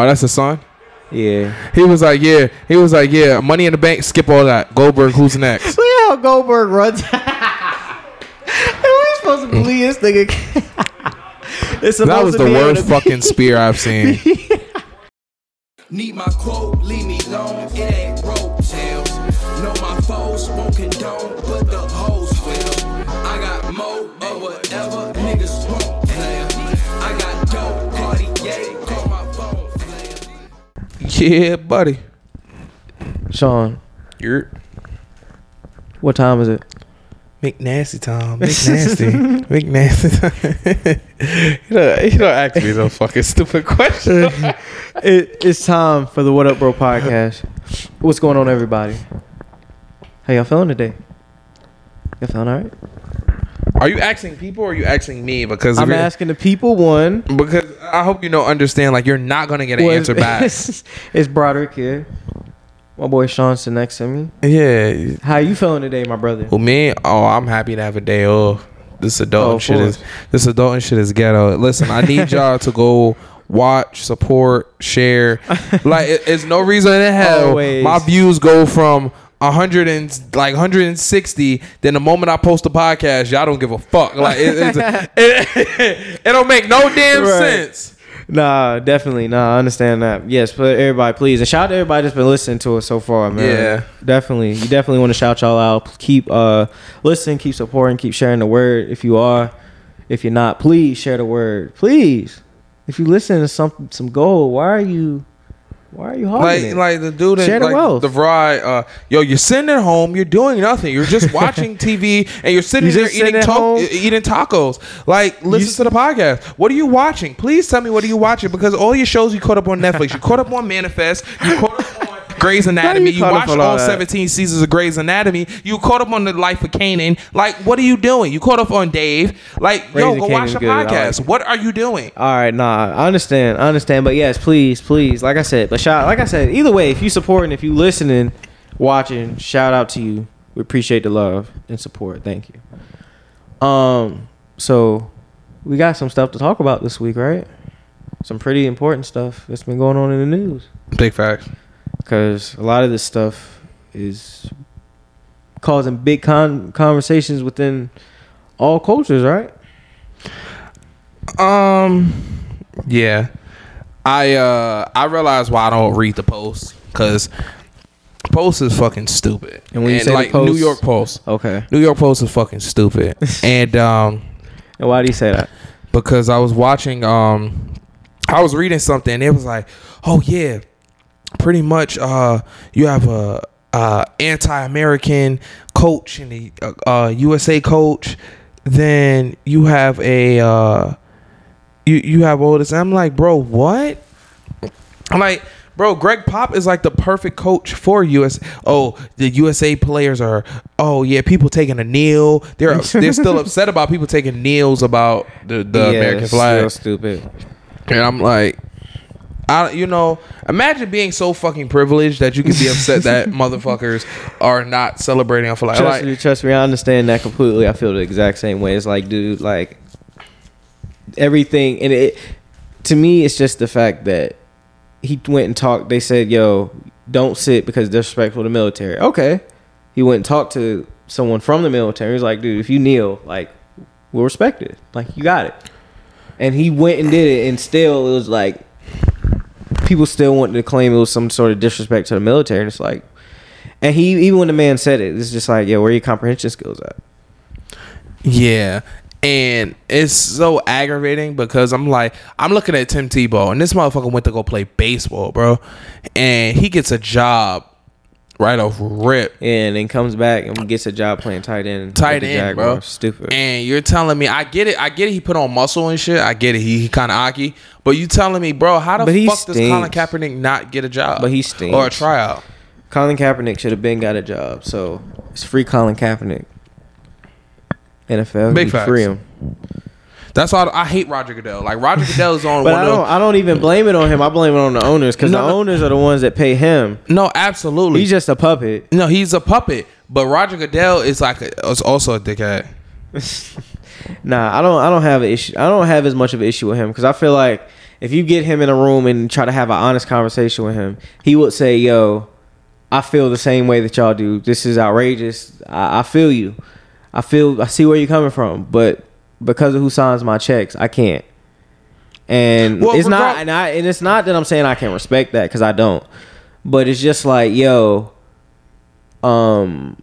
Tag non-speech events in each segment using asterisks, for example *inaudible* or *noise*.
Oh, that's his son. Yeah. He was like, yeah. He was like, yeah. Money in the bank. Skip all that. Goldberg. Who's next? *laughs* Look at how Goldberg runs. *laughs* and we supposed to believe this nigga. *laughs* it's That was to the worst fucking spear I've seen. Need my quote, yeah, buddy. Sean, You're what time is it? McNasty time. McNasty. *laughs* McNasty. you know, you don't ask me those fucking stupid questions. *laughs* it, it's time for the What Up Bro podcast. What's going on, everybody? How y'all feeling today? Y'all feeling all right? Are you asking people or are you asking me? Because I'm asking the people one. Because I hope you know, understand. Like you're not gonna get an was- answer back. it's, *laughs* it's Broderick here. My boy Sean sitting next to me. yeah. How you feeling today, my brother? Well, me, oh, I'm happy to have a day off. This oh, adult Oh, shit is this adult shit is ghetto. Listen, I need *laughs* y'all to go watch, support, share. like, it, it's no reason in hell Always. my views go from. 100 and like 160 then the moment i post a podcast y'all don't give a fuck like it, it's, *laughs* it, *laughs* it don't make no damn Right. sense Nah, definitely. Nah, I understand that. Yes, but everybody, please, and shout out to everybody that's been listening to us so far, man. Yeah. definitely. You definitely want to shout y'all out. Keep uh listening, keep supporting, keep sharing the word. If you are, if you're not, please share the word. Please. If you listen to some some gold, why are you why are you hogging like it? like the dude in like wealth. the ride uh yo you're sitting at home you're doing nothing. You're just *laughs* watching tv and you're sitting You there eating eating tacos. Like listen to the podcast. What are you watching? Please tell me what are you watching because all your shows you caught up on netflix you caught up on manifest you caught up on Grey's Anatomy. you You watched all all 17 seasons of Grey's Anatomy. You caught up on the life of Kanan. Like, what are you doing? You caught up on Dave. Like, yo, Raising go Kanan watch was the good. Like podcast. What are you doing? All right, nah, I understand, I understand, but yes, please, please, like I said, but shout, like I said, either way, if you supporting, if you listening, watching, shout out to you. We appreciate the love and support. Thank you. Um, so we got some stuff to talk about this week, right? Some pretty important stuff that's been going on in the news Big facts. Because a lot of this stuff is causing big con- conversations within all cultures, right? Um, yeah, I uh I realize why I don't read the post because post is fucking stupid. And when you say the like Post- New York Post, Okay. New York Post is fucking stupid, *laughs* and um And why do you say that? because I was watching um I was reading something and it was like, oh yeah, pretty much uh you have a uh anti-American coach and the uh, uh USA coach, then you have a uh you you have all this. I'm like, bro, what? I'm like, bro, Greg Pop is like the perfect coach for US. Oh, the USA players are. Oh yeah, people taking a kneel. They're they're still *laughs* upset about people taking kneels about the, the American flag. Stupid. And I'm like, I you know, imagine being so fucking privileged that you can be upset that *laughs* motherfuckers are not celebrating a flag. Trust Like, me, trust me, I understand that completely. I feel the exact same way. It's like, dude, like everything, and it to me, it's just the fact that he went and talked. They said, "Yo, don't sit because disrespectful to the military." Okay, he went and talked to someone from the military. He's like, "Dude, if you kneel, like, we'll respect it. Like, you got it." And he went and did it, and still, it was like people still wanted to claim it was some sort of disrespect to the military. And it's like, and he even when the man said it, it's just like, yeah, where your comprehension skills at?" Yeah. And it's so aggravating because I'm like, I'm looking at Tim Tebow, and this motherfucker went to go play baseball, bro. And he gets a job right off rip. and then comes back and gets a job playing tight end. Tight end, bro. Stupid. And you're telling me, I get it, I get it. He put on muscle and shit. I get it. He, he kind of aki. But you telling me, bro, how the But fuck does Colin. Kaepernick not get a job? But he stinks. or a tryout. Colin Kaepernick should have been got a job. So it's free Colin Kaepernick. NFL, Big free him. That's why I, I hate Roger Goodell. Like Roger Goodell is on But one I don't. I don't even blame it on him. I blame it on the owners because No, the owners are the ones that pay him. no, absolutely. He's just a puppet. no, he's a puppet. But Roger Goodell is like a, is also a dickhead. *laughs* Nah, I don't. I don't have an issue. I don't have as much of an issue with him because I feel like if you get him in a room and try to have an honest conversation with him, he would say, "Yo, I feel the same way that y'all do. This is outrageous. I, I feel you. I feel. I see where you're coming from, but because of who signs my checks, I can't." And Well, it's not, and I, and it's not that I'm saying I can't respect that because I don't, but it's just like, yo, um,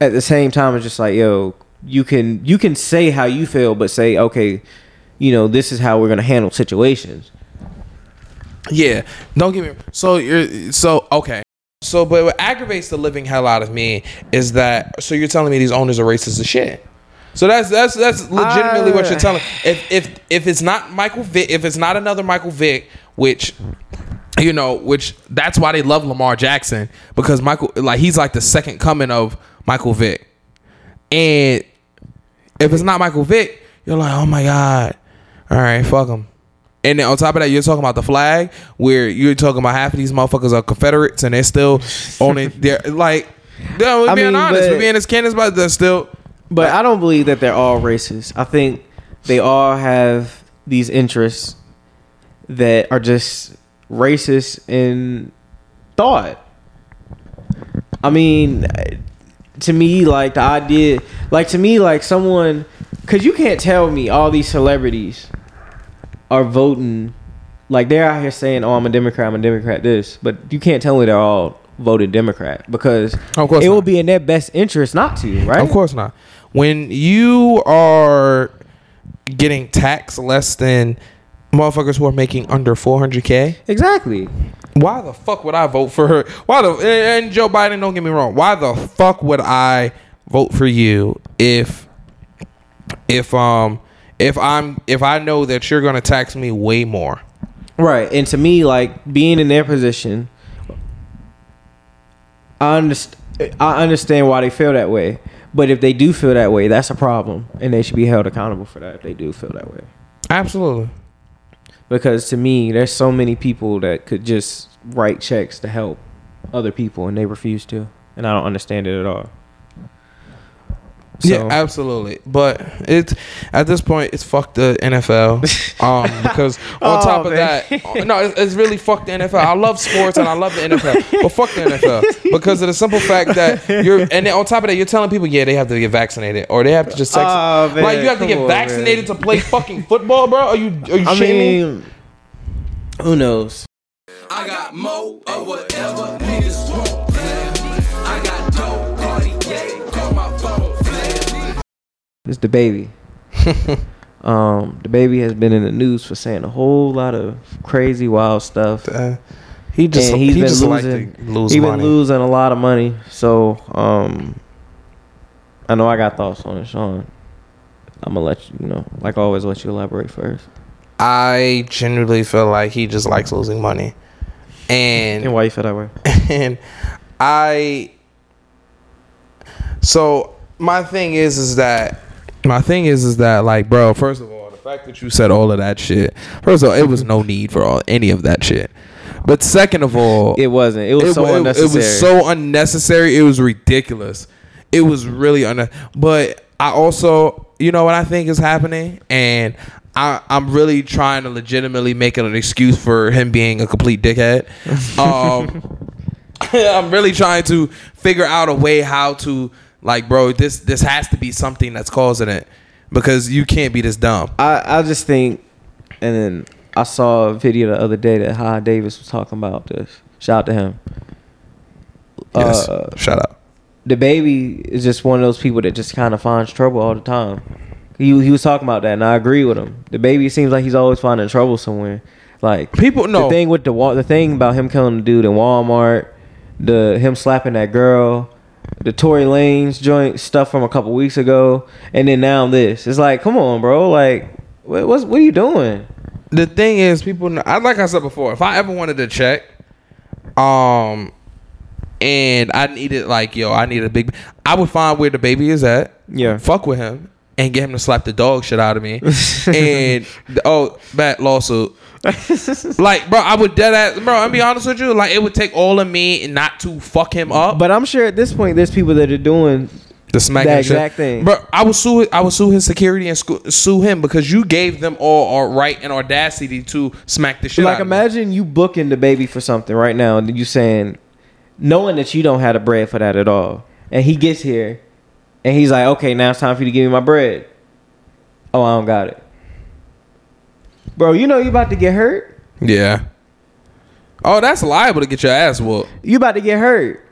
at the same time, it's just like, yo, you can you can say how you feel, but say, okay, you know, this is how we're gonna handle situations. Yeah, don't get me. So you're so okay. So, but what aggravates the living hell out of me is that. So you're telling me these owners are racist as shit. So that's that's that's legitimately what you're Uh. telling. If if if it's not Michael Vick, if it's not another Michael Vick, which you know, which that's why they love Lamar Jackson because Michael, like he's like the second coming of Michael Vick, and if it's not Michael Vick, you're like, oh my god, all right, fuck him. And then on top of that, you're talking about the flag, where you're talking about half of these motherfuckers are Confederates, and they're still only they're like, no, we're I being mean, honest, we're being as candid, but they're still. But I don't believe that they're all racist. I think they all have these interests that are just racist in thought. I mean, to me, like the idea, like to me, like someone, because you can't tell me all these celebrities are voting, like they're out here saying, "Oh, I'm a Democrat, I'm a Democrat," this, but you can't tell me they're all voted Democrat because it will not. be in their best interest not to, right? Of course not. When you are getting taxed less than motherfuckers who are making under 400k, Exactly. why the fuck would I vote for her? Why the and Joe Biden? Don't get me wrong. Why the fuck would I vote for you if if um if I'm if I know that you're gonna tax me way more? Right. And to me, like being in their position, I understand. I understand why they feel that way. But if they do feel that way, that's a problem, and they should be held accountable for that if they do feel that way. Absolutely. Because to me, there's so many people that could just write checks to help other people, and they refuse to, and I don't understand it at all. Yeah, absolutely. But it's at this point, it's fuck the NFL. *laughs* Um, because on Oh, top of man. that, no, it's, it's really fuck the NFL. I love sports and I love the NFL, but fuck the NFL because of the simple fact that you're, and then on top of that, you're telling people, yeah, they have to get vaccinated or they have to just sex. Oh, man, like you have to get on, vaccinated man. to play fucking football, bro. Are you are you I shitting me? mean, who knows? I got mo or whatever niggas It's DaBaby. *laughs* um, DaBaby has been in the news for saying a whole lot of crazy, wild stuff. Uh, he just and he's he been just losing. to lose He's been losing a lot of money. So, um, I know I got thoughts on it, Sean. I'm gonna let you, you know, like always, let you elaborate first. I genuinely feel like he just likes losing money, and And why you feel that way? *laughs* and I so my thing is is that my thing is is that like bro first of all the fact that you said all of that shit first of all it was no need for all any of that shit but second of all It wasn't. It was so wa- unnecessary. It was so unnecessary. It was ridiculous. It was really un. But I also, you know, what I think is happening, and I, I'm really trying to legitimately make it an excuse for him being a complete dickhead. *laughs* Um, *laughs* I'm really trying to figure out a way how to like, bro. This this has to be something that's causing it because you can't be this dumb. I, I just think, and then I saw a video the other day that Ha Davis was talking about this. Shout out to him. Yes, Uh, shut up. DaBaby is just one of those people that just kind of finds trouble all the time. He he was talking about that, and I agree with him. DaBaby seems like he's always finding trouble somewhere. Like People know the thing with the the thing about him killing the dude in Walmart, the him slapping that girl, the Tory Lanez joint stuff from a couple weeks ago, and then now this. It's like, come on, bro. Like, what what's, what are you doing? the thing is, people. I like I said before. If I ever wanted to check, um, and I needed like, yo, I need a big. I would find where DaBaby is at. Yeah. Fuck with him and get him to slap the dog shit out of me. and *laughs* oh, bad lawsuit. like, bro, I would dead ass, bro. I'll be honest with you. Like, it would take all of me not to fuck him up. But I'm sure at this point, there's people that are doing The smack That and shit. exact thing. Bro, I would sue. I would sue his security and sue him because you gave them all our right and audacity to smack the shit. like out of me. imagine you booking DaBaby for something right now and you saying knowing that you don't have the bread for that at all and he gets here and he's like okay now it's time for you to give me my bread oh i don't got it bro you know you about to get hurt Yeah. Oh, that's liable to get your ass whooped. you about to get hurt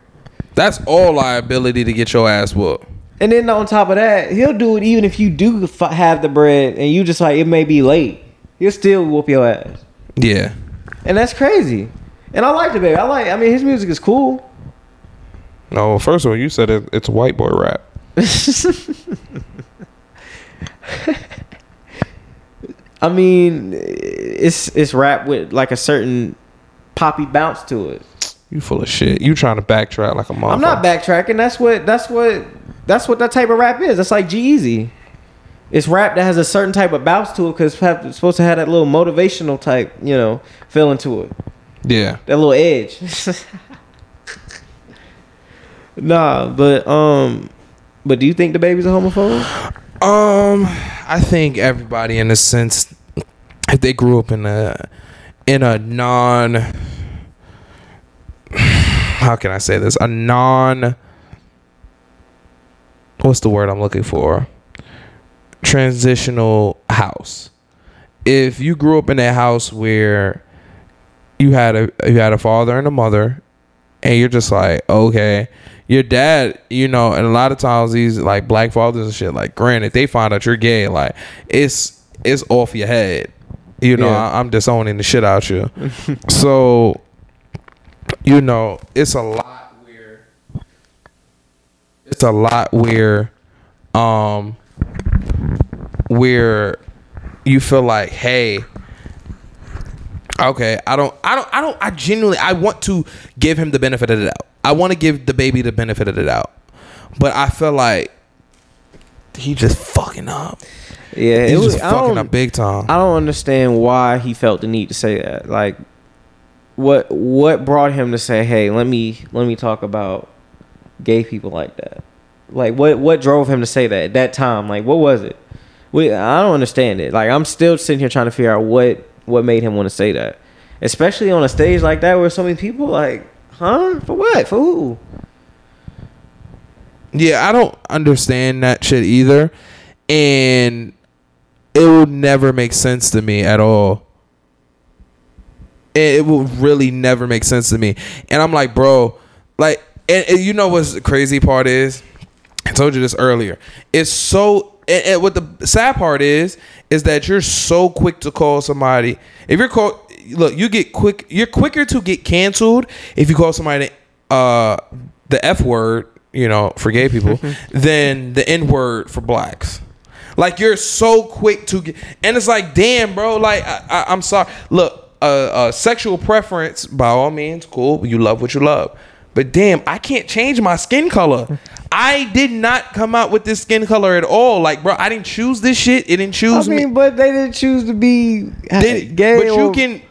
That's all liability to get your ass whooped. and then on top of that he'll do it even if you do f- have the bread and you just like it may be late he'll still whoop your ass Yeah. and that's crazy and i like DaBaby i like i mean his music is cool No, first of all, you said it, it's a white boy rap. *laughs* I mean, it's it's rap with like a certain poppy bounce to it. You full of shit. You trying to backtrack like a motherfucker. I'm not backtracking. That's what that's what that's what that type of rap is. That's like G-Eazy. It's rap that has a certain type of bounce to it because it's supposed to have that little motivational type, you know, feeling to it. Yeah. That little edge. *laughs* nah, but um, but do you think DaBaby's a homophobe? Um, I think everybody, in a sense, if they grew up in a in a non, how can I say this? A non. What's the word I'm looking for? Transitional house. If you grew up in a house where you had a you had a father and a mother, and you're just like, okay, your dad, you know, and a lot of times these like black fathers and shit, like, granted, they find out you're gay, like, it's it's off your head. You know, Yeah. I, I'm disowning the shit out you. *laughs* so, you know, it's a lot where it's a lot where, um, where you feel like, hey, okay, I don't, I don't, I don't, I genuinely, I want to give him the benefit of the doubt. I want to give DaBaby the benefit of the doubt, but I feel like he just fucking up. Yeah, He's it was just fucking up big time. I don't understand why he felt the need to say that. Like, what what brought him to say, "Hey, let me let me talk about gay people like that"? Like, what what drove him to say that at that time? Like, what was it? We I don't understand it. Like, I'm still sitting here trying to figure out what what made him want to say that, especially on a stage like that where so many people like, huh? For what? For who? Yeah, I don't understand that shit either. And it would never make sense to me at all. It, will really never make sense to me. And I'm like, bro, like, and, and you know what's the crazy part is? I told you this earlier. It's so, and, and what the sad part is, is that you're so quick to call somebody. If you're called, look, you get quick, you're quicker to get canceled if you call somebody uh, the F word, you know, for gay people, *laughs* than the N word for blacks. Like you're so quick to get, and it's like, damn, bro. Like I, I, I'm sorry. Look, uh, uh, sexual preference, by all means, cool. You love what you love, but damn, I can't change my skin color. *laughs* I did not come out with this skin color at all. Like, bro, I didn't choose this shit. It didn't I choose me. but they didn't choose to be They- gay. but you can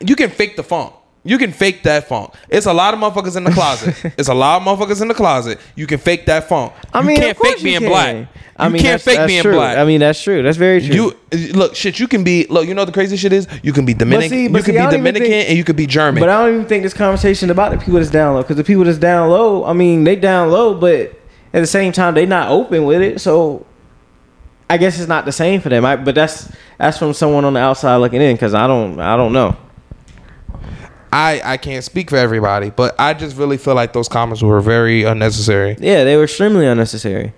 you can fake the funk. You can fake that funk. It's a lot of motherfuckers in the closet. *laughs* it's a lot of motherfuckers in the closet. You can fake that funk. I mean, you can't fake you being can. black. You I mean, can't that's, fake being true. black. I mean, that's true. That's very true. you look shit. You can be look. You know what the crazy shit is. You can be Dominican. see- but you can see, I be Dominican think- and you could be German. But I don't even think this conversation about the people that's down low because the people that's down low, I mean, they down low, but at the same time, they not open with it. So I guess it's not the same for them. I, but that's that's from someone on the outside looking in because I don't I don't know. I I can't speak for everybody, but I just really feel like those comments were very unnecessary. Yeah, they were extremely unnecessary.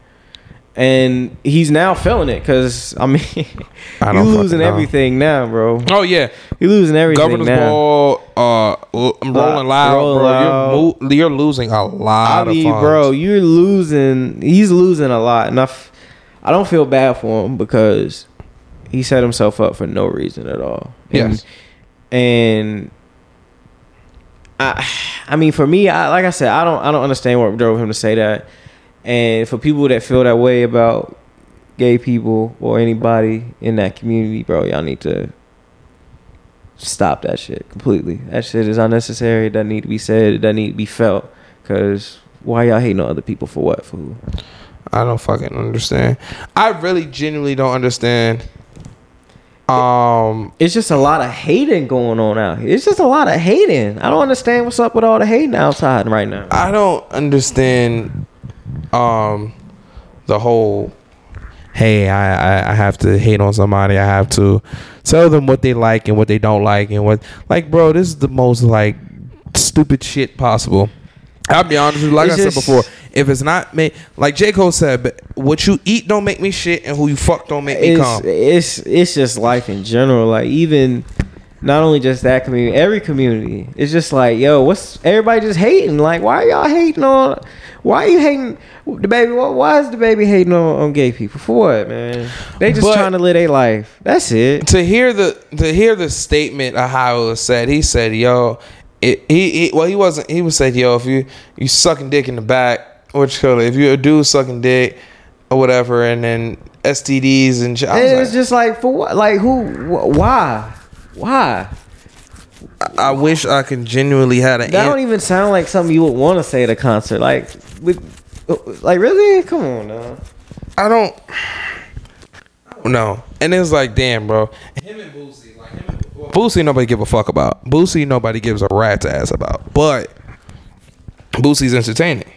And he's now feeling it because I mean, *laughs* I you losing everything now, bro. Oh yeah, You losing everything Governor's now. ball, uh, l- rolling loud, Rolling bro. Loud. You're, mo- you're losing a lot mean, of funds. bro, you're losing. He's losing a lot, and I, f- I don't feel bad for him because he set himself up for no reason at all. And, Yes. and I, I mean, for me, I like I said, I don't, I don't understand what drove him to say that. And for people that feel that way about gay people or anybody in that community, bro, y'all need to stop that shit completely. That shit is unnecessary. It doesn't need to be said. It doesn't need to be felt. Cause why y'all hating on other people for what? For who? I don't fucking understand. I really genuinely don't understand. Um, It's just a lot of hating going on out here. It's just a lot of hating. I don't understand what's up with all the hating outside right now. I don't understand. Um, the whole. Hey, I, I I have to hate on somebody. I have to tell them what they like and what they don't like and what like, bro. This is the most like stupid shit possible. I'll be honest with you. Like It's I just- said before, if it's not me, like J Cole said, but what you eat don't make me shit, and who you fuck don't make me It's calm. it's it's just life in general. Like even not only just that community, every community. It's just like, yo, what's everybody just hating? Like, why are y'all hating on? Why are you hating DaBaby? Why, why is DaBaby hating on, on gay people for what, man? They just But- trying to live their life. That's it. to hear the to hear the statement of how it was said, he said, "Yo, it, he, he well he wasn't he was said, yo, if you you sucking dick in the back, you call? If you're a dude sucking dick or whatever, and then STDs and shit, it's like, just like for what? Like who? Wh- why? Why? I wish I could genuinely had an That an- don't even sound like something you would want to say at a concert. Like with, like really? Come on now. I don't no, and it's like, damn, bro. Him and Boosie, like him and, well, Boosie, nobody give a fuck about. Boosie, nobody gives a rat's ass about. But Boosie's entertaining.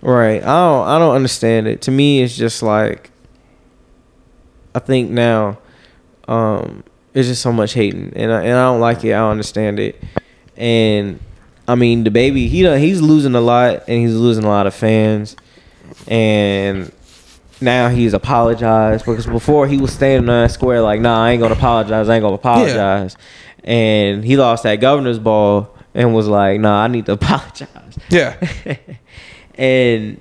Right. I don't I don't understand it. To me it's just like I think now um it's just so much hating and I, and I don't like it. I don't understand it. And I mean DaBaby he done, he's losing a lot and he's losing a lot of fans and now he's apologized because before he was standing there square like nah I ain't gonna apologize I ain't gonna apologize and he lost that governor's ball and was like nah I need to *laughs* apologize Yeah. *laughs* and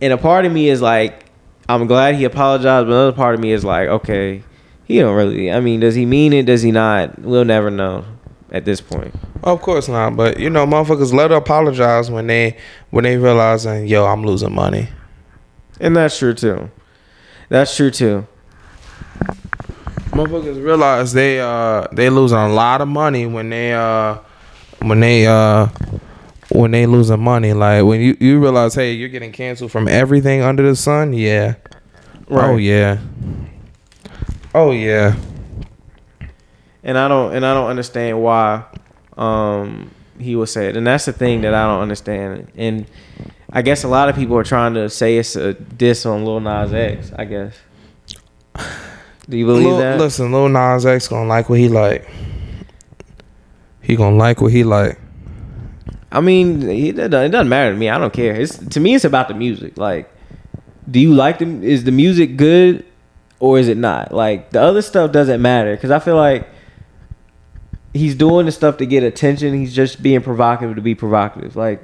and a part of me is like I'm glad he apologized, but another part of me is like, okay, he don't really. I mean, does he mean it? Does he not? We'll never know at this point. Of course not, but you know, motherfuckers let her apologize when they when they realizing, yo, I'm losing money. And that's true too. That's true too. Motherfuckers realize they uh they losing a lot of money when they uh when they uh when they losing money. Like when you you realize, hey, you're getting canceled from everything under the sun. Yeah. Right. Oh yeah. Oh yeah. And I don't and I don't understand why um he would say it. And that's the thing that I don't understand. And I guess a lot of people are trying to say it's a diss on Lil Nas X. I guess. Do you believe Lil, that? Listen, Lil Nas X gonna like what he like. He gonna like what he like. I mean, it doesn't, it doesn't matter to me. I don't care. It's to me, it's about the music. Like, do you like them? Is the music good or is it not? Like the other stuff doesn't matter because I feel like he's doing the stuff to get attention. He's just being provocative to be provocative. Like,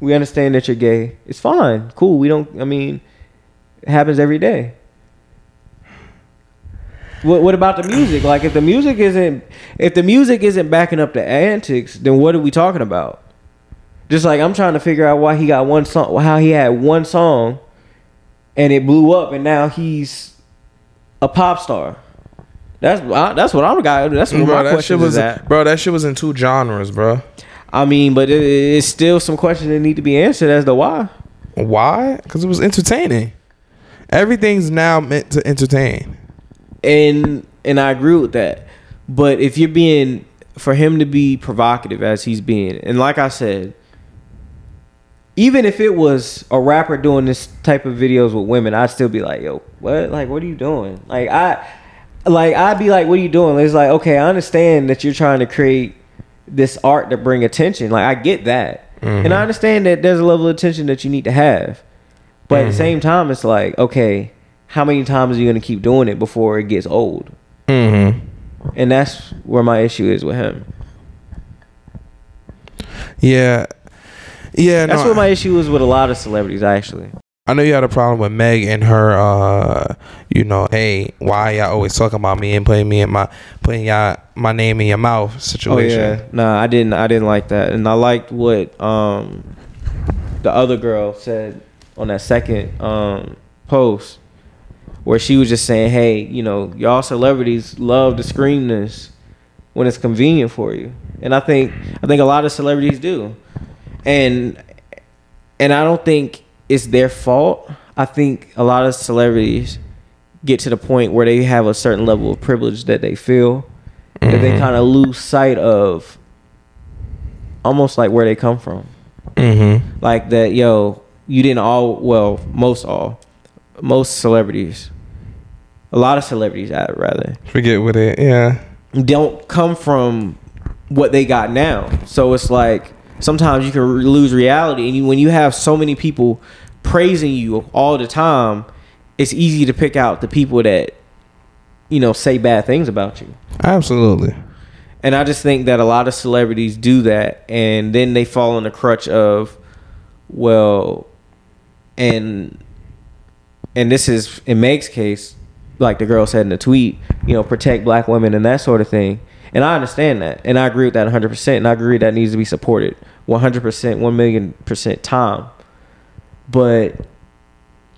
we understand that you're gay. It's fine, cool. We don't. I mean, it happens every day. What, what about the music? Like, if the music isn't, if the music isn't backing up the antics, then what are we talking about? Just like I'm trying to figure out why he got one song, how he had one song, and it blew up, and now he's a pop star. That's I, that's what I'm got. That's what Bro, my that question was is at. bro. That shit was in two genres, bro. I mean, but it, it's still some questions that need to be answered as to why. Why? Because it was entertaining. Everything's now meant to entertain. and and I agree with that. But if you're being for him to be provocative as he's being, and like I said, even if it was a rapper doing this type of videos with women, I'd still be like, yo, what? Like, what are you doing? Like, I, like, I'd be like, what are you doing? It's like, okay, I understand that you're trying to create this art to bring attention. Like, I get that, and I understand that there's a level of attention that you need to have. But at the same time, it's like, okay, how many times are you gonna keep doing it before it gets old? Mm-hmm. And that's where my issue is with him. Yeah. Yeah. That's no, what my issue was with a lot of celebrities, actually. I know you had a problem with Meg and her, uh, you know, hey, why y'all always talking about me and putting me in my, putting y'all my name in your mouth situation. Oh, yeah. Nah, I didn't. I didn't like that, and I liked what um the other girl said on that second um post, where she was just saying, "Hey, you know, y'all celebrities love to scream this when it's convenient for you," and I think I think a lot of celebrities do, and and I don't think it's their fault. I think a lot of celebrities get to the point where they have a certain level of privilege that they feel that they kind of lose sight of almost like where they come from. Mm-hmm. Like that, yo, you didn't all well, most all, most celebrities, a lot of celebrities, uh, rather, Forget what it. Yeah. don't come from what they got now. So it's like sometimes you can lose reality, and you, when you have so many people praising you all the time, it's easy to pick out the people that you know say bad things about you. Absolutely. And I just think that a lot of celebrities do that, and then they fall in the crutch of, well, and and this is in Meg's case, like the girl said in the tweet, you know, protect black women and that sort of thing. And I understand that, and I agree with that 100. percent And I agree that needs to be supported 100 percent, one million percent time. But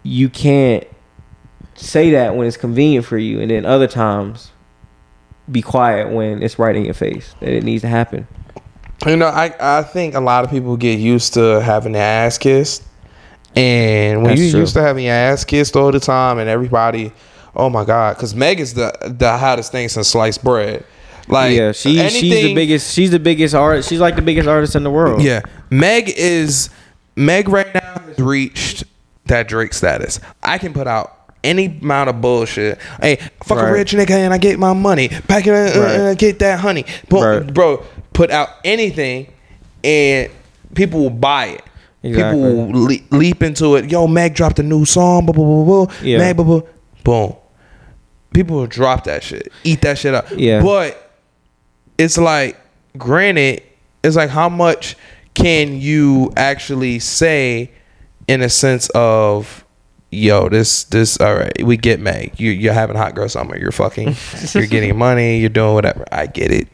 you can't say that when it's convenient for you, and then other times be quiet when it's right in your face that it needs to happen. You know, I I think a lot of people get used to having their ass kissed, and when you used to having your ass kissed all the time, and everybody, oh my god, because Meg is the the hottest thing since sliced bread. Like yeah, she she's the biggest. She's the biggest artist. She's like the biggest artist in the world. Yeah, Meg is Meg right now has reached that Drake status. I can put out any amount of bullshit. Hey, fuck a Right. rich nigga and I get my money. Back it uh, Right. uh, get that honey. But, Right. Bro, put out anything and people will buy it. Exactly. People will le- leap into it. Yo, Meg dropped a new song. Blah, blah, blah, blah. Yeah. Meg, blah, blah. Boom. People will drop that shit. Eat that shit up. Yeah. But it's like granted it's like how much can you actually say in a sense of yo this this all right we get Meg you you're having hot girl summer. You're fucking *laughs* you're getting money you're doing whatever. I get it.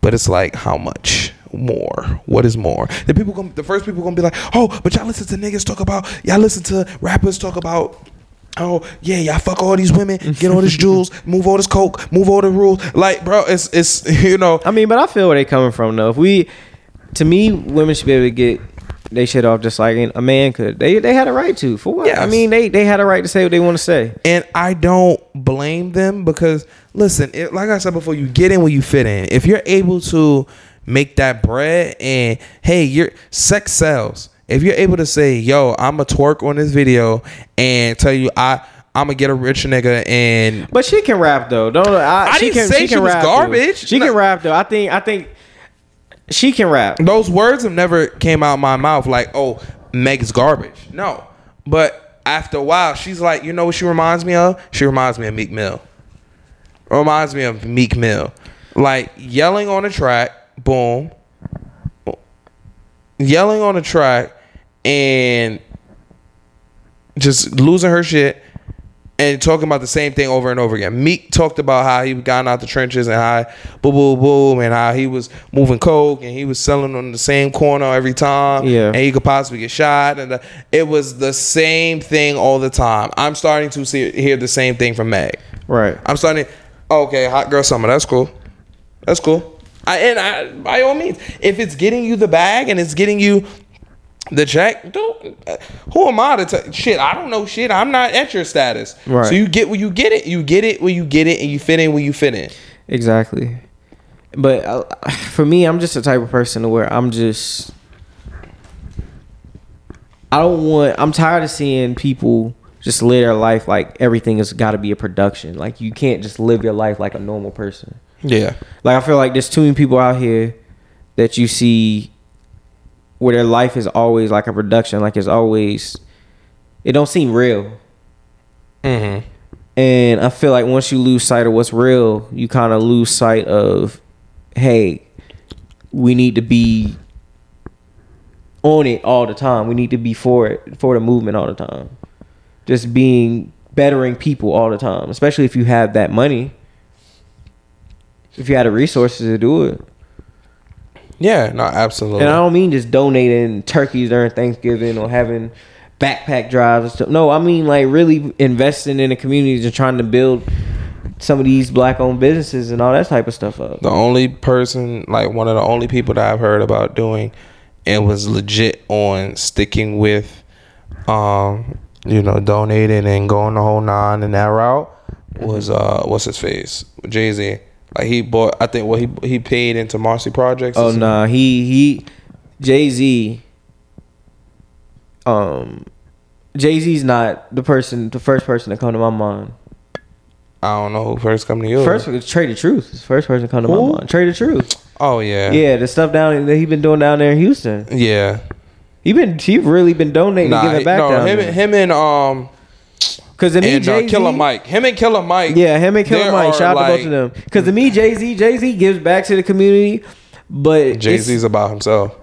But it's like how much more? What is more? The people gonna the first people gonna be like oh but y'all listen to niggas talk about y'all listen to rappers talk about Oh yeah, y'all fuck all these women, get all this jewels, move all this coke, move all the rules. Like, bro, it's it's *laughs* you know, I mean, but I feel where they coming from though. If we, to me, women should be able to get they shit off just like a man could. They they had a right to. For what? I mean, they they had a right to say what they want to say. and I don't blame them because listen, it, like I said before, you get in where you fit in. If you're able to make that bread, and hey, your sex sells. If you're able to say, "Yo, I'm a twerk on this video," and tell you, "I I'm gonna get a rich nigga," and But she can rap though. Don't I? I she didn't can, say she she can was rap, though. garbage. She No. can rap though. I think I think she can rap. those words have never came out my mouth like, "Oh, Meg's garbage." No, but after a while, she's like, you know what she reminds me of? She reminds me of Meek Mill. Reminds me of Meek Mill, like yelling on a track, boom, yelling on a track, and just losing her shit and talking about the same thing over and over again. Meek talked about how he gotten out the trenches and how boom, boom, boom, and how he was moving coke and he was selling on the same corner every time. Yeah. and he could possibly get shot. And the, it was the same thing all the time. I'm starting to see hear the same thing from Meg. Right. I'm starting. Okay, hot girl summer. That's cool. That's cool. I, and I, by all means, if it's getting you the bag and it's getting you the check, don't. Who am I to tell? Shit, I don't know shit. I'm not at your status. Right. So you get where you get it. You get it where you get it, and you fit in where you fit in. Exactly. But uh, for me, I'm just the type of person to where I'm just. I don't want. I'm tired of seeing people just live their life like everything has got to be a production. Like you can't just live your life like a normal person. Yeah. Like I feel like there's too many people out here that you see where their life is always like a production. Like it's always. It don't seem real. Mm-hmm. And I feel like once you lose sight of what's real, you kind of lose sight of, hey, we need to be on it all the time. We need to be for it, for the movement all the time. Just being bettering people all the time, especially if you have that money. If you had the resources to do it. Yeah. No. Absolutely. And I don't mean just donating turkeys during Thanksgiving or having backpack drives and stuff. No, I mean like really investing in the communities and trying to build some of these black owned businesses and all that type of stuff up. the only person, like one of the only people that I've heard about doing and was legit on sticking with, um, you know, donating and going the whole nine and that route was uh, what's his face, Jay Z. Like he bought, I think, what he he paid into Marcy Projects. Oh no, nah, he he Jay Z. Um, Jay Z's not the person, the first person to come to my mind. I don't know who first come to you. First, Trae tha Truth. It's the first person to come to Who? my mind. Trae tha Truth. oh yeah, Yeah, the stuff down that he been doing down there in Houston. yeah. He been he really been donating Nah, and giving back no, down him, there. him and um Because to me, and uh, Killer Mike, him and Killer Mike. Yeah, him and Killer Mike. Shout out to both of them. Because to me, Jay Z, Jay Z gives back to the community, but Jay Z's about himself.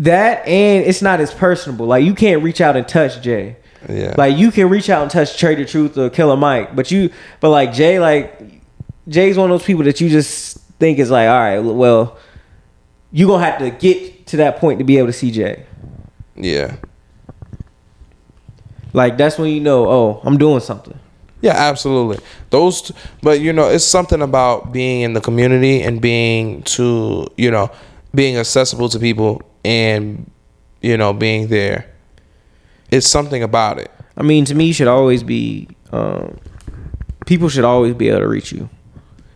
that and it's not as personable. Like you can't reach out and touch Jay. Yeah, Like you can reach out and touch Trae tha Truth or Killer Mike, but you, but like Jay, like Jay's one of those people that you just think is like, all right, well, you gonna have to get to that point to be able to see Jay. yeah, Like that's when you know, oh, I'm doing something. yeah, absolutely. Those, t- but you know, it's something about being in the community and being to you know being accessible to people and you know being there. It's something about it. I mean, to me, you should always be. Um, people should always be able to reach you.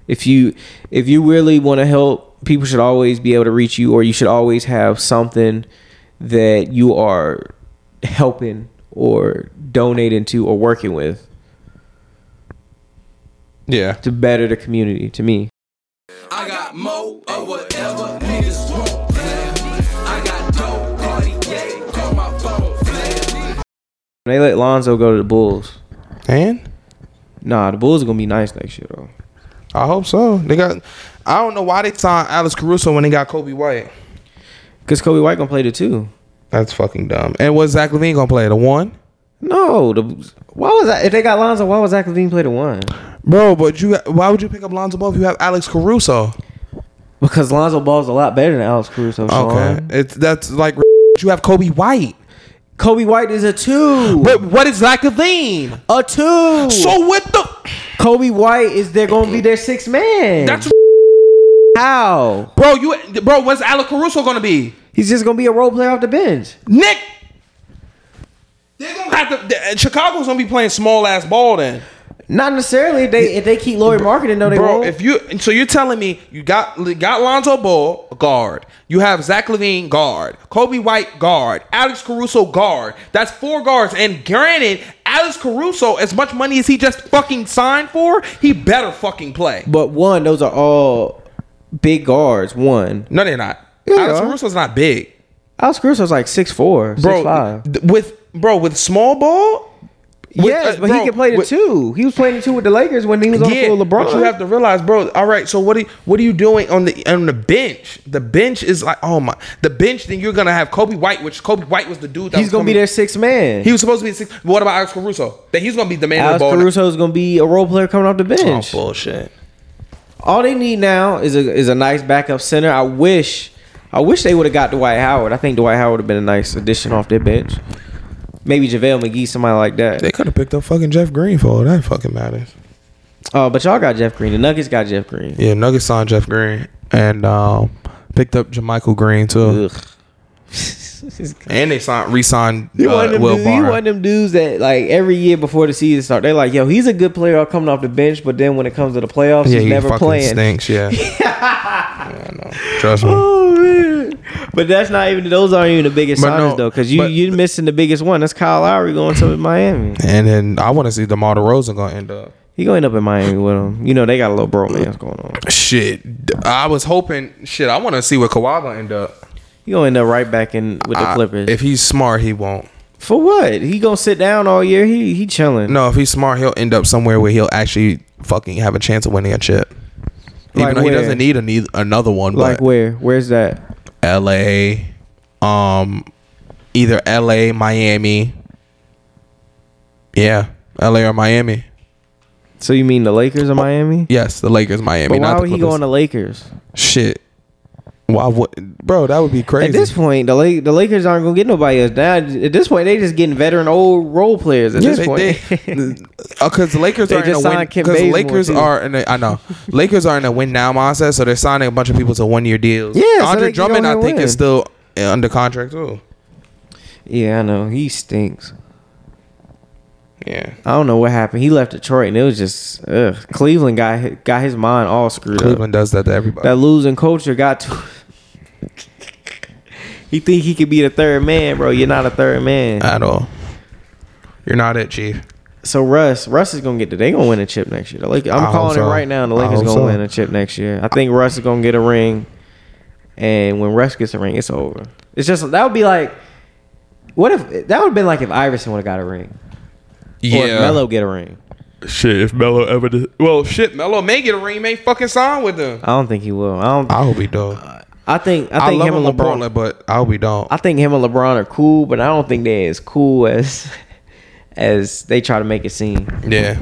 If you if you really want to help, people should always be able to reach you, or you should always have something that you are helping or donating to or working with Yeah, to better the community. To me, I got mo or whatever niggas want. I got dope, Cartier, call my phone. They let Lonzo go to the Bulls. and Nah, the Bulls are gonna be nice next year though. I hope so. They got. I don't know why they signed Alex Caruso when they got Coby White. Cause Coby White gonna play the two. That's fucking dumb. And what's Zach LaVine gonna play? The one? No, the why was that? If they got Lonzo, why was Zach LaVine play the one? Bro, but you why would you pick up Lonzo Ball if you have Alex Caruso? Because Lonzo Ball's a lot better than Alex Caruso. Okay. It's that's like you have Coby White. Coby White is a two. But what is Zach LaVine? a two. So what the Coby White is they're gonna be their sixth man. that's how. bro, you bro, what's Alex Caruso gonna be? He's just gonna be a role player off the bench. Nick They're gonna have to and uh, Chicago's gonna be playing small ass ball then. Not necessarily if they if they keep Lauri Markkanen though they Bro, won't. if you so you're telling me you got got Lonzo Ball guard, you have Zach LaVine guard, Coby White guard, Alex Caruso guard. That's four guards. And granted, Alex Caruso, as much money as he just fucking signed for, he better fucking play. but one, those are all big guards. One. No, they're not. Yeah, Alex are. Caruso's not big, Alex Caruso's like six four, six bro. five. With bro with small ball. with- Yes, uh, but bro, he can play the with- two. He was playing the two with the Lakers when he was on the floor with LeBron. But you have to realize, bro. All right, so what are you, what are you doing on the on the bench? The bench is like, oh my, the bench. Then you're gonna have Coby White, which Coby White was the dude. That He's gonna be their sixth man. He was supposed to be. a Six, what about Alex Caruso? That he's gonna be the man of Alex the ball. Caruso is gonna be a role player coming off the Oh bench. bullshit. All they need now is a is a nice backup center. I wish, I wish they would have got Dwight Howard. I think Dwight Howard would have been a nice addition off their bench. Maybe JaVale McGee, somebody like that. They could have picked up fucking Jeff Green for all that fucking matters. Oh, but y'all got Jeff Green. The Nuggets got Jeff Green. Yeah, Nuggets signed Jeff Green and um, picked up JaMychal Green too, Ugh. *laughs* and they signed re-signed You uh, one of them Will dudes, you one of them dudes that like every year before the season start, they're like, "Yo, he's a good player coming off the bench," but then when it comes to the playoffs, Yeah, he's he never playing. stinks. Yeah, *laughs* yeah, know. Trust me. Oh man! But that's not even; those aren't even the biggest signings no, though, because you you're missing the biggest one. That's Kyle Lowry going to Miami. And then I want to see DeMar DeRozan gonna end up. He gonna end up in Miami with him. You know they got a little bromance going on. Shit, I was hoping. Shit, I want to see where Kawhi gonna end up. He gonna end up right back in with the I- Clippers. if he's smart, he won't. For what? He gonna sit down all year? He he chilling. No, if he's smart, he'll end up somewhere where he'll actually fucking have a chance of winning a chip. Even Like though where? he doesn't need a need another one, Like where? Where's that? L.A., um, either L.A., Miami. Yeah, L.A. or Miami. So you mean the Lakers or Miami? Yes, the Lakers, Miami. But why not the would he go on the Lakers? Shit. Why would, bro? That would be crazy. At this point, the La- the Lakers aren't gonna get nobody else. Now at this point, they just getting veteran old role players. At Yeah, this they, point, because *laughs* uh, the Lakers They are in a win. Because Lakers are, in a, I know Lakers are in a win now mindset, so they're signing a bunch of people to one year deals. Yeah, so Andre go Drummond, I think, win. is still uh, under contract too. Yeah, I know he stinks. Yeah. I don't know what happened. He left Detroit and it was just ugh. Cleveland got got his mind all screwed up. Cleveland does that to everybody. That losing culture got to. He think he could be the third man, bro. You're not a third man. at all. You're not it, Chief. So Russ, Russ is gonna get the. They gonna win a chip next year. The Lakers, I'm I calling so. it right now. The I Lakers gonna so. win a chip next year. I think Russ is gonna get a ring, and when Russ gets a ring, it's over. It's just that would be like, what if that would have been like if Iverson would have got a ring, or if Melo get a ring. Shit, if Melo ever did. Well, shit, Melo may get a ring, may fucking sign with them. I don't think he will. I don't. I hope he do. I think. I I, think love him him and LeBron. LeBron, but I hope he don't. I think him and LeBron are cool, but I don't think they're as cool as *laughs* as they try to make it seem. yeah.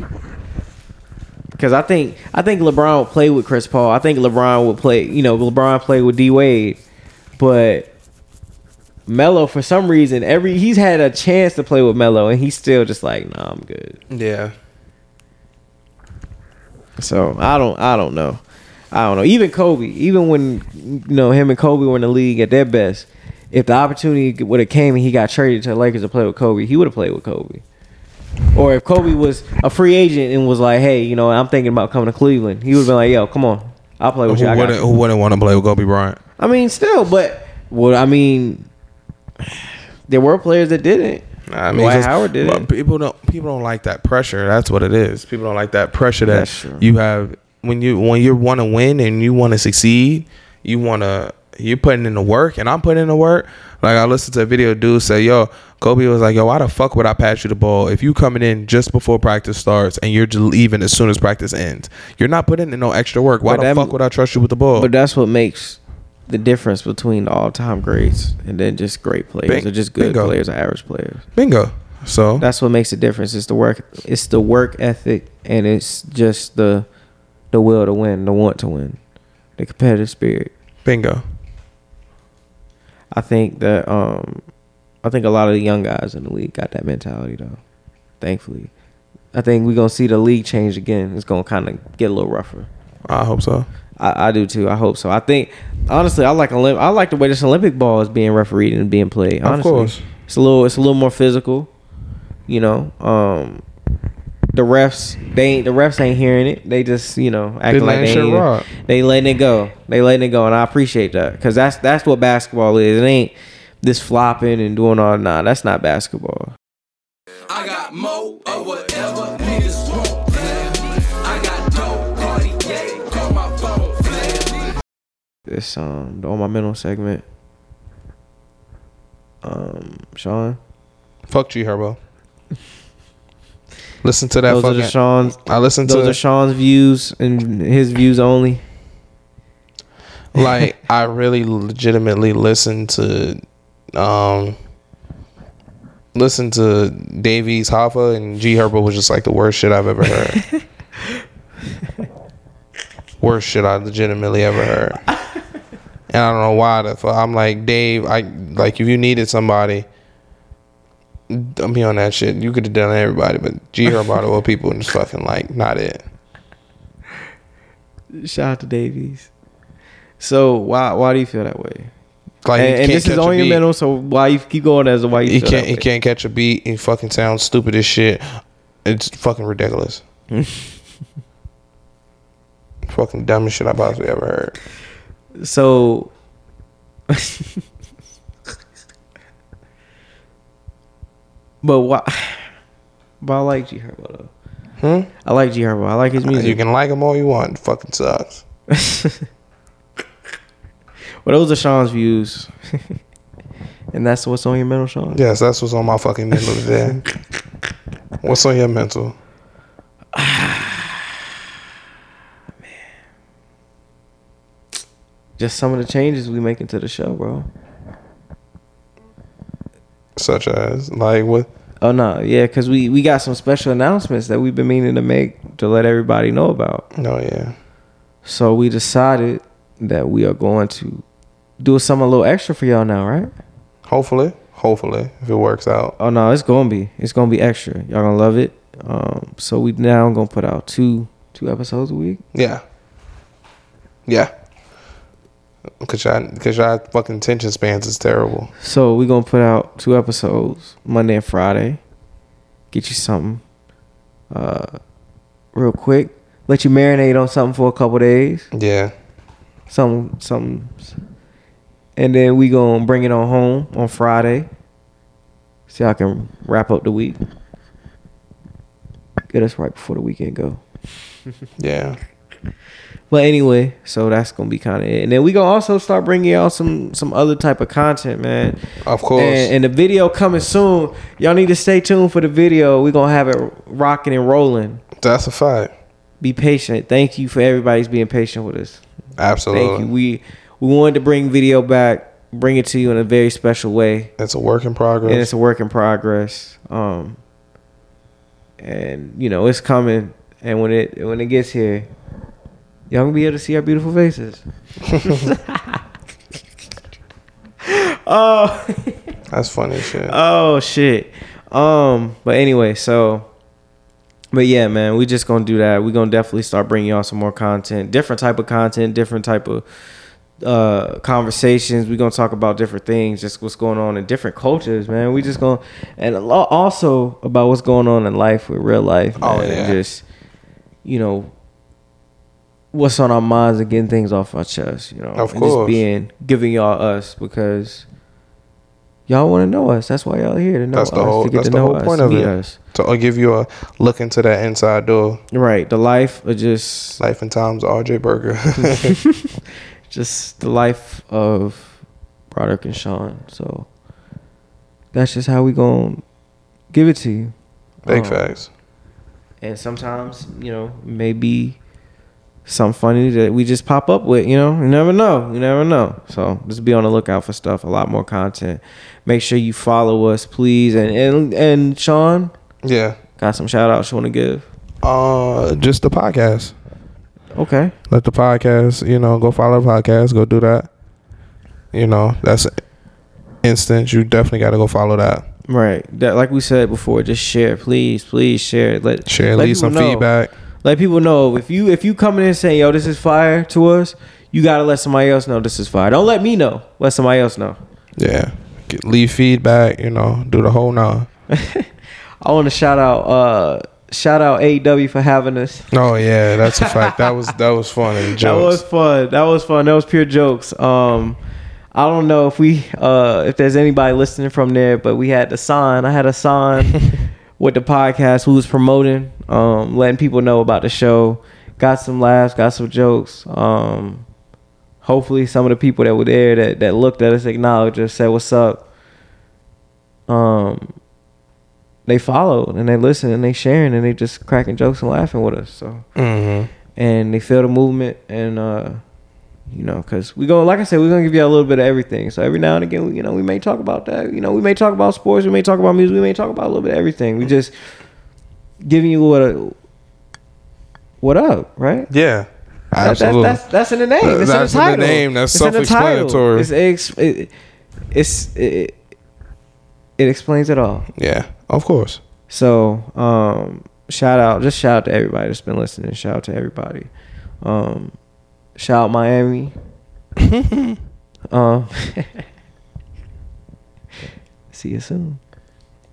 Because I think I think LeBron would play with Chris Paul. I think LeBron would play. You know, LeBron played with D Wade, but Melo for some reason every he's had a chance to play with Melo, and he's still just like, nah, I'm good. Yeah. So I don't I don't know. I don't know. Even Kobe, even when you know him and Kobe were in the league at their best, if the opportunity would have came and he got traded to the Lakers to play with Kobe, he would have played with Kobe. Or if Kobe was a free agent and was like, "Hey, you know, I'm thinking about coming to Cleveland," he would have been like, "Yo, come on, I'll play Who with you." I, wouldn't, you." who wouldn't want to play with Kobe Bryant? I mean, still, but well, I mean, there were players that didn't. I mean, Dwight Howard did but it. People don't. People don't like that pressure. That's what it is. People don't like that pressure that you have when you when you want to win and you want to succeed. You want to. You're putting in the work, and I'm putting in the work. Like I listened to a video, dude say, "Yo, Kobe was like, yo, why the fuck would I pass you the ball if you coming in just before practice starts and you're leaving as soon as practice ends? You're not putting in no extra work. Why But the that- fuck would I trust you with the ball? But that's what makes the difference between all-time greats and then just great players Bing- or just good bingo. players or average players. Bingo. So That's what makes the difference. It's the work. It's the work ethic, and it's just the the will to win, the want to win, the competitive spirit. bingo. I think that um, I think a lot of the young guys in the league got that mentality though. Thankfully, I think we're gonna see the league change again. It's gonna kind of get a little rougher. I hope so. I, I do too. I hope so. I think honestly, I like Olymp- I like the way this Olympic ball is being refereed and being played. Honestly. Of course. it's a little it's a little more physical. You know, um, the refs they ain't the refs ain't hearing it. They just you know acting like they ain't, rock. they letting it go. They letting it go, and I appreciate that because that's that's what basketball is. It ain't this flopping and doing all. Nah, that's not basketball. I got mo or whatever niggas want. I got dope, Cartier, call my phone. This um the on my mental segment. Um, Sean, Fuck G Herbo. Listen to that those are fucking. the Sean's. I listened Those to are Sean's views and his views only. like *laughs* I really legitimately listened to um listen to Dave East Hoffa and G Herbo was just like the worst shit I've ever heard. *laughs* worst shit I legitimately ever heard. *laughs* And I don't know why the fuck I'm like Dave, I like if you needed somebody don't be on that shit. You could have done everybody, but G Herbo out of all people and just fucking like not it. Shout out to Dave East. So why why do you feel that way? Like and and this is catch a on your mental. So why you keep going as a why you he can't he can't catch a beat. He fucking sounds stupid as shit. It's fucking ridiculous. *laughs* fucking dumbest shit I possibly ever heard. So. *laughs* but why? *sighs* But I like G Herbo though. Hmm? I like G Herbo. I like his music. You can like him all you want. Fucking sucks. *laughs* Well, those are Sean's views, *laughs* and that's what's on your mental, Sean. Yes, that's what's on my fucking mental today. *laughs* what's on your mental? *sighs* Man, Just some of the changes we making to the show, bro. Such as like what? Oh no, yeah, because we we got some special announcements that we've been meaning to make to let everybody know about. No, yeah. So we decided that we are going to do something a little extra for y'all now, right? Hopefully, hopefully, if it works out. Oh no, it's gonna be it's gonna be extra. Y'all gonna love it. Um, so we now gonna put out two two episodes a week. Yeah. Yeah. Cause y'all, cause y'all fucking attention spans is terrible. So we gonna put out two episodes Monday and Friday. Get you something, uh, real quick. Let you marinate on something for a couple days. Yeah. Some some, and then we gonna bring it on home on Friday. See how I can wrap up the week. Get us right before the weekend go. Yeah. But anyway, so that's gonna be kind of it, and then we gonna also start bringing y'all some some other type of content, man. Of course. And, and the video coming soon. Y'all need to stay tuned for the video. we gonna have it rocking and rolling. That's a fact. Be patient. Thank you for everybody's being patient with us. Absolutely. Thank you. We we wanted to bring video back, bring it to you in a very special way, It's a work in progress. and it's a work in progress. Um, and you know it's coming, and when it when it gets here, y'all gonna be able to see our beautiful faces. *laughs* oh. That's funny shit. Oh shit. Um, but anyway, so but yeah, man, we just gonna do that. we gonna definitely start bringing y'all some more content, different type of content, different type of uh conversations. we gonna talk about different things, just what's going on in different cultures, man. We just gonna and a lot also about what's going on in life with real life, man. Oh, and just you know what's on our minds and getting things off our chest, you know. Of and just being giving y'all us because y'all want to know us. That's why y'all here to know That's us. the whole- to get that's to the whole us, point of it. us. So I'll give you a look into that inside door. Right, the life of just Life and Times RJ Burger. *laughs* *laughs* just the life of Broderick and Sean. So that's just how we gonna give it to you. Big Um, facts. And sometimes, you know, maybe something funny that we just pop up with, you know. You never know. You never know. So just be on the lookout for stuff, a lot more content. Make sure you follow us, please. And and and Sean, Yeah. got some shout outs you wanna give? Uh, just the podcast. Okay. Let the podcast, you know, go follow the podcast. Go do that. You know, that's instant. You definitely got to go follow that. Right. That like we said before, just share, please, please share. Let Share, let leave some know. feedback. Let people know if you if you coming in saying, yo, this is fire to us, you gotta let somebody else know this is fire. Don't let me know. Let somebody else know. Yeah. Get, leave feedback. You know, do the whole nine. *laughs* I want to shout out uh shout out AEW for having us. Oh yeah, that's a fact. That was that was funny. *laughs* That was fun. That was fun. That was pure jokes. Um I don't know if we uh if there's anybody listening from there, but we had the sign. I had a sign *laughs* with the podcast who was promoting, um, letting people know about the show. Got some laughs, got some jokes. Um hopefully some of the people that were there that, that looked at us acknowledged us, said what's up. Um they followed and they listened and they sharing and they just cracking jokes and laughing with us. So Mm-hmm. and they feel the movement and uh you know because we go like i said we're gonna give you a little bit of everything so every now and again we- you know we may talk about that you know we may talk about sports we may talk about music we may talk about a little bit of everything we just giving you what a, what up right Yeah. That- that's, Absolutely. that's that's in the name it's That's in in the the title name. That's It's in the title. self-explanatory. it's ex- it, it's it, it explains it all yeah. Of course. so, um, shout out, just shout out to everybody that's been listening. Shout out to everybody. Um, shout out Miami. um, *laughs* *laughs* see you soon.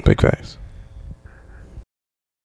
Big facts.